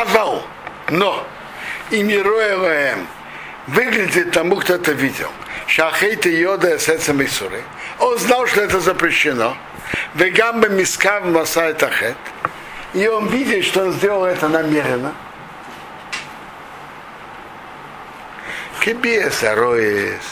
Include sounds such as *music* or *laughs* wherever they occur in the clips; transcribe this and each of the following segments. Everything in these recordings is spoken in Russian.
Авал. Но и Мироэлэм выглядит тому, кто это видел. Шахейта йода эсэцем Исуры. Он знал, что это запрещено. Вегамба мискав масай тахет. И он видит, что он сделал это намеренно. Кибес, ароис,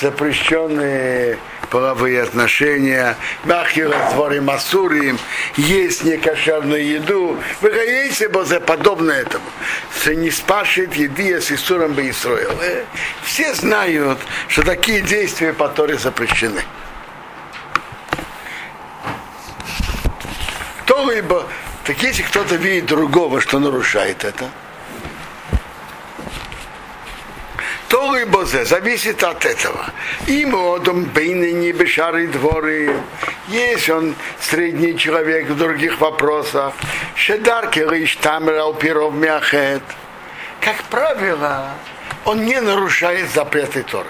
запрещенные половые отношения, махи раздворы масурим, есть некошерную еду. Вы говорите, за подобное этому. Что не спашет еды с Исуром бы Исроил. Все знают, что такие действия по Торе запрещены. Кто-либо, так если кто-то видит другого, что нарушает это, то либо зависит от этого. И модом бейны не бешары дворы. Есть он средний человек в других вопросах. Шедарки лишь там перов мяхет. Как правило, он не нарушает запреты Торы.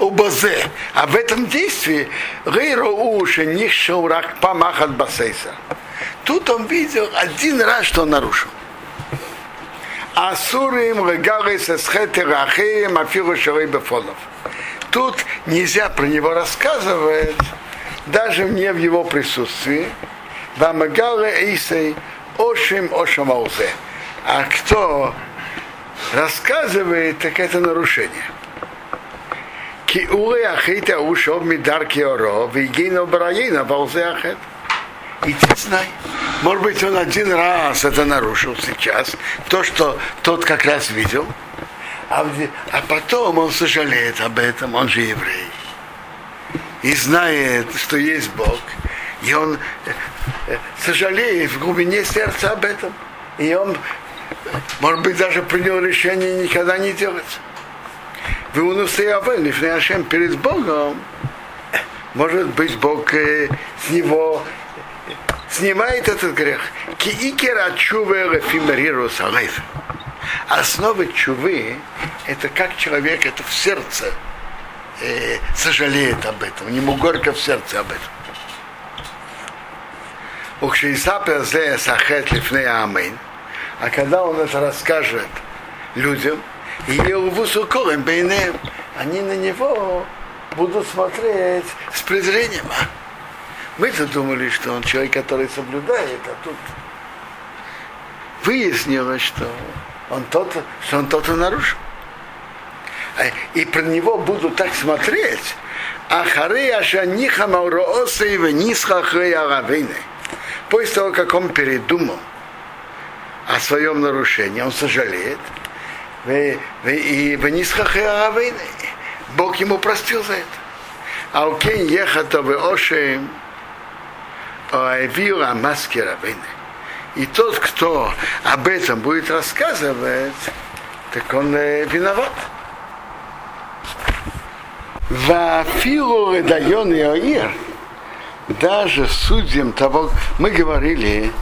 У Бозе. А в этом действии Гейро уши них шаурак помахат басейса. Тут он видел один раз, что он нарушил. Асурим регарис эсхетерахеем афиру шарей бефолов. Тут нельзя про него рассказывать, даже не в его присутствии. Вамагале Исей Ошим Ошамаузе. А кто рассказывает, так это нарушение. Киуле ахита ушов мидар киоро, вигейно бараейна, валзе ахет. И ты знай, может быть, он один раз это нарушил сейчас, то, что тот как раз видел, а, а потом он сожалеет об этом, он же еврей. И знает, что есть Бог. И он э, сожалеет в глубине сердца об этом. И он, может быть, даже принял решение никогда не делать. Вы унусеявели перед Богом. Может быть, Бог э, с него снимает этот грех. Киикера чувы алейф. Основа чувы – это как человек это в сердце э, сожалеет об этом, ему горько в сердце об этом. А когда он это расскажет людям, они на него будут смотреть с презрением. Мы-то думали, что он человек, который соблюдает, а тут выяснилось, что он тот, что он тот и нарушил. А, и про него будут так смотреть. Ахары ашаниха маурооса и венисха После того, как он передумал о своем нарушении, он сожалеет. И венисха Бог ему простил за это. А у Кен ехата в Ошеем, Авила Маски И тот, кто об этом будет рассказывать, так он э, виноват. Вафилу Редайон и Оир, даже судьям того, мы говорили,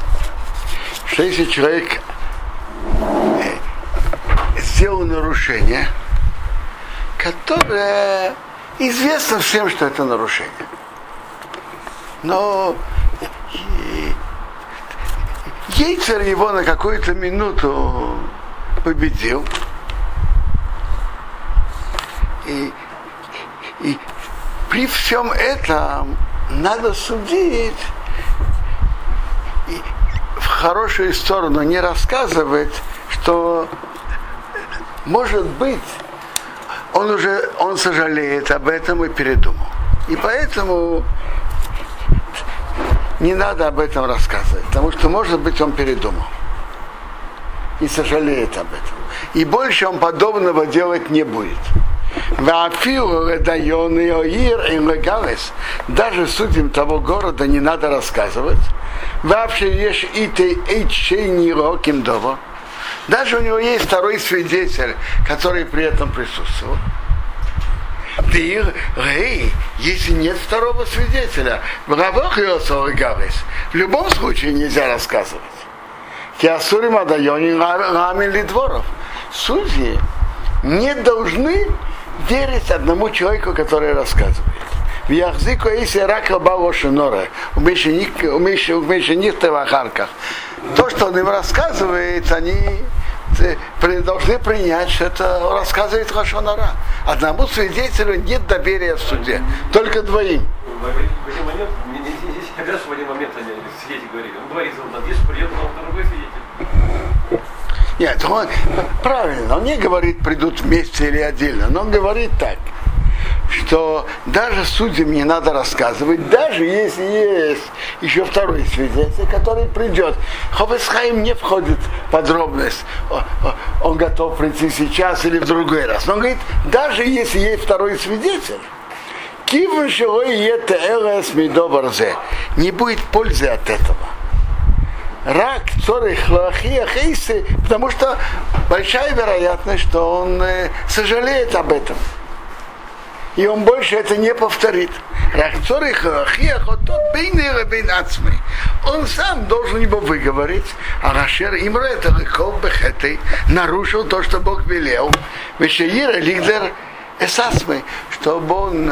что если человек э, сделал нарушение, которое известно всем, что это нарушение. Но Ейцер его на какую-то минуту победил. И, и при всем этом надо судить и в хорошую сторону, не рассказывать, что может быть он уже он сожалеет об этом и передумал. И поэтому не надо об этом рассказывать, потому что, может быть, он передумал и сожалеет об этом. И больше он подобного делать не будет. Даже судьям того города не надо рассказывать. Вообще есть и ты Даже у него есть второй свидетель, который при этом присутствовал. Ты, Рей, если нет второго свидетеля, рабах в любом случае нельзя рассказывать. Киасури Мадайони Рамин Лидворов. Судьи не должны верить одному человеку, который рассказывает. в Яхзику Иси Рака Балошинора, умеющий них в Ахарках. То, что он им рассказывает, они должны принять, что это рассказывает Хашонара. Одному свидетелю нет доверия в суде, только двоим. Момент, не в один момент они говорили. Он говорит, вот здесь придет другой свидетель. Нет, он правильно, он не говорит, придут вместе или отдельно, но он говорит так, что даже судьям не надо рассказывать, даже если есть еще второй свидетель, который придет. Ховесхайм не входит в подробность, он готов прийти сейчас или в другой раз. Но он говорит, даже если есть второй свидетель, не будет пользы от этого рак, цорих, хейсы, потому что большая вероятность, что он э, сожалеет об этом. И он больше это не повторит. Он сам должен его выговорить, а Рашер Имра это бехеты, нарушил то, что Бог велел. Вешеира лидер эсасмы, чтобы он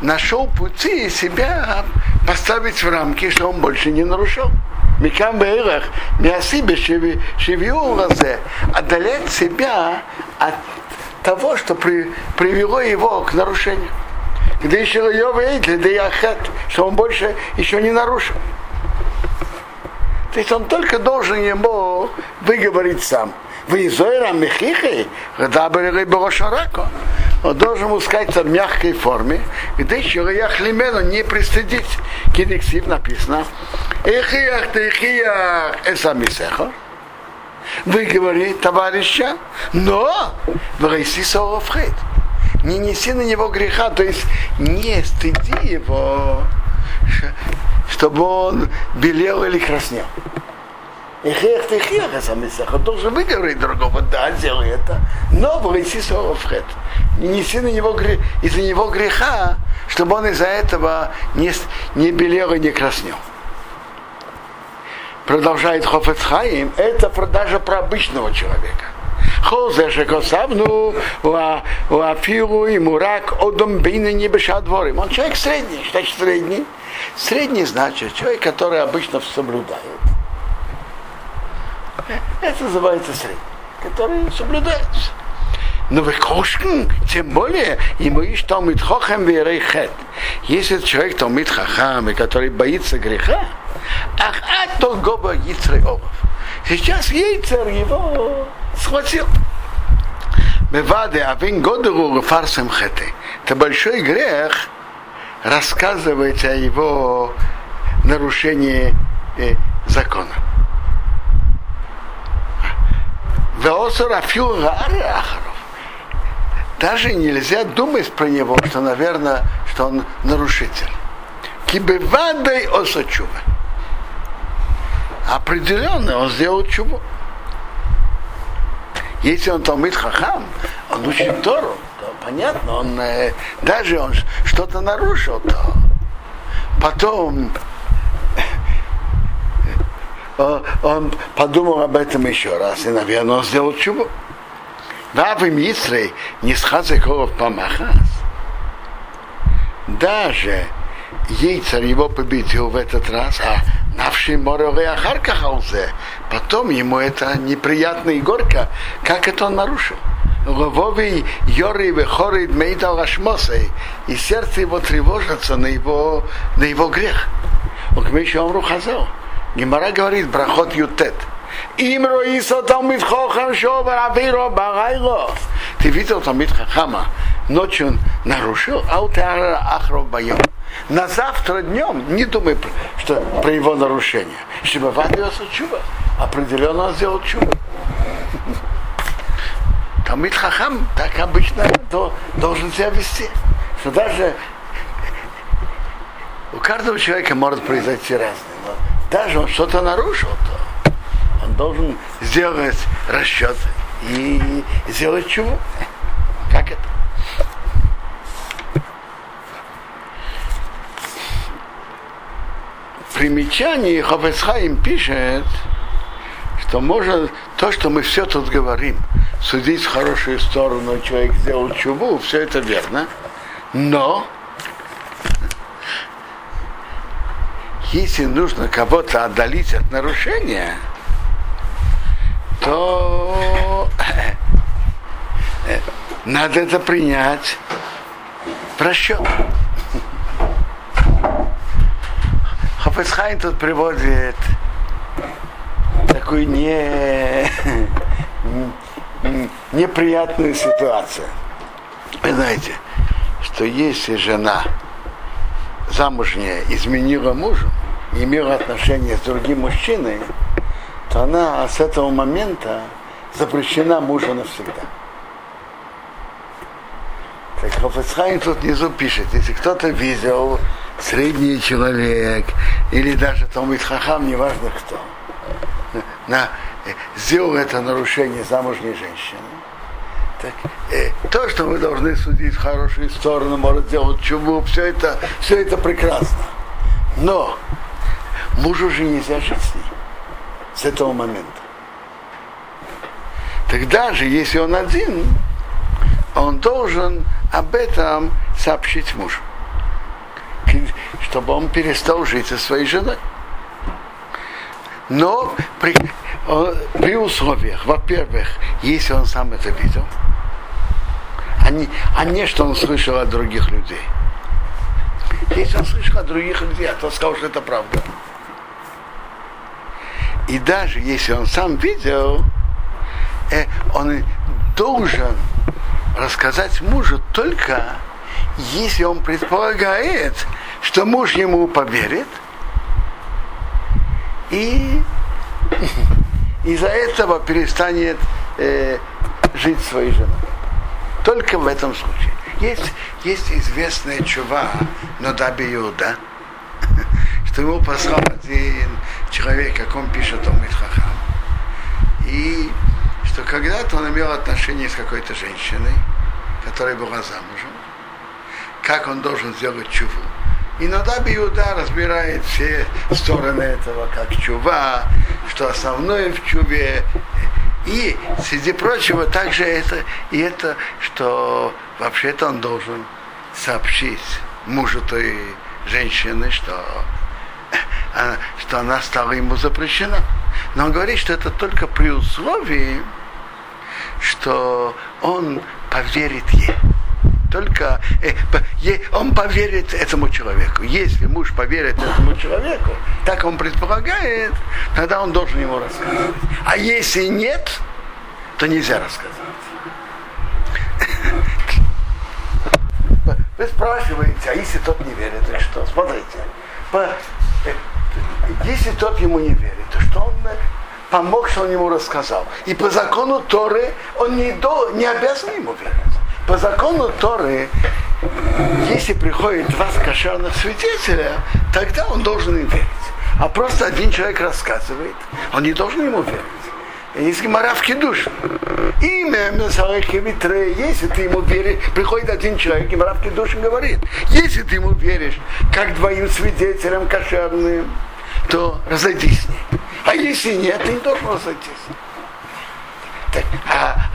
нашел пути себя поставить в рамки, что он больше не нарушил. Микам Беирах, Миасибе Шевиу Разе, отдалять себя от того, что при, привело его к нарушению. Где еще видели, да яхет, что он больше еще не нарушил. То есть он только должен ему выговорить сам. Вы изоира мехихи, дабрили брошарако. Он должен ему сказать в мягкой форме, где я хлемену не пристыдить. Кидексив написано, эхиях ты эхиях эсамисеха. Вы говорите, товарища, но сорофред. Не неси на него греха, то есть не стыди его, чтобы он белел или краснел. Эхех ты хех, он должен выговорить другого, да, сделай это, но врайси сорофред. Не неси на него грех, из-за него греха, чтобы он из-за этого не, не белел и не краснел продолжает Хофецхаим, это даже про обычного человека. Хозе шекосавну уафилу и мурак одом бейна не дворим. Он человек средний. Значит средний? Средний значит человек, который обычно соблюдает. Это называется средний, который соблюдается. Но вы кошкин, тем более, ему есть Талмит Хохам Верейхет. Если человек Талмит Хахам, который боится греха, ах, а то гоба Яцрей Олов. Сейчас Яйцер его схватил. Меваде, а вин годеру фарсем хете. Это большой грех рассказывать о его нарушении э, закона. Даже нельзя думать про него, что, наверное, что он нарушитель. Кибевадой осачува. Определенно он сделал чубу. Если он Талмит Хахам, он учит Тору, то понятно, он э, даже он что-то нарушил, то потом э, он подумал об этом еще раз, и, наверное, он сделал чубу. Вавы Мисрей не схазыков помахас. Даже яйцер его победил в этот раз, а навший моровый ахарка. Потом ему это неприятно и горько, как это он нарушил. Лововый Йори Вехорид Мейда Лашмосей, и сердце его тревожится на его, на его грех. Он еще он рухазал. Гимара говорит, брахот ютет. Им роисо Талмит Хохам Шобар Авиро Багайло. Ты видел Талмит Хахама? Ночью он нарушил, а у Ахров Байом. На завтра днем не думай, что про его нарушение. Чтобы Вадиоса чува. Определенно он сделал чува. Талмит Хахам так обычно то должен себя вести. Что даже у каждого человека может произойти разное. Но даже он что-то нарушил, то он должен сделать расчет и сделать чего? Как это? Примечании Хофесхайм пишет, что можно то, что мы все тут говорим, судить в хорошую сторону, человек сделал чубу, все это верно, но если нужно кого-то отдалить от нарушения, то *laughs* надо это принять в расчет. Хафецхайн тут приводит такую не, неприятную ситуацию. Вы знаете, что если жена замужняя изменила мужу, имела отношения с другим мужчиной, то она с этого момента запрещена мужу навсегда. Так Хафецхайм тут внизу пишет, если кто-то видел средний человек или даже Томит Хахам, неважно кто, на, сделал это нарушение замужней женщины, так, э, то, что вы должны судить в хорошую сторону, может сделать чубу, все это, все это прекрасно. Но мужу же нельзя жить с ней с этого момента. Тогда же, если он один, он должен об этом сообщить мужу, чтобы он перестал жить со своей женой. Но при, при условиях, во-первых, если он сам это видел, а не, а не что он слышал от других людей. Если он слышал от других людей, а то сказал, что это правда. И даже если он сам видел, э, он должен рассказать мужу только если он предполагает, что муж ему поверит, и *laughs* из-за этого перестанет э, жить своей женой. Только в этом случае. Есть, есть известная чува Нодаби Иуда, *laughs* что ему послал один человек, как он пишет о Митхахам. И что когда-то он имел отношение с какой-то женщиной, которая была замужем, как он должен сделать чуву. И Нодаби Иуда разбирает все стороны этого, как чува, что основное в чуве, и, среди прочего, также это, и это, что вообще-то он должен сообщить мужу той женщины, что, что она стала ему запрещена. Но он говорит, что это только при условии, что он поверит ей. Только э, он поверит этому человеку. Если муж поверит этому человеку, так он предполагает, тогда он должен ему рассказывать. А если нет, то нельзя рассказывать. Вы спрашиваете, а если тот не верит, то что? Смотрите, э, если тот ему не верит, то что он помог, что он ему рассказал. И по закону Торы он не, до, не обязан ему верить по закону Торы, если приходит два кошерных свидетеля, тогда он должен им верить. А просто один человек рассказывает, он не должен ему верить. Есть гемора в душ. Имя Месалахи если ты ему веришь, приходит один человек, гемора в душ говорит, если ты ему веришь, как двоим свидетелям кошерным, то разойдись с ней. А если нет, ты не должен разойтись. Так, а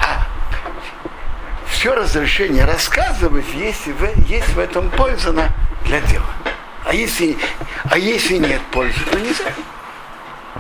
все разрешение рассказывать, если в, есть в этом польза для дела. А если, а если нет пользы, то нельзя.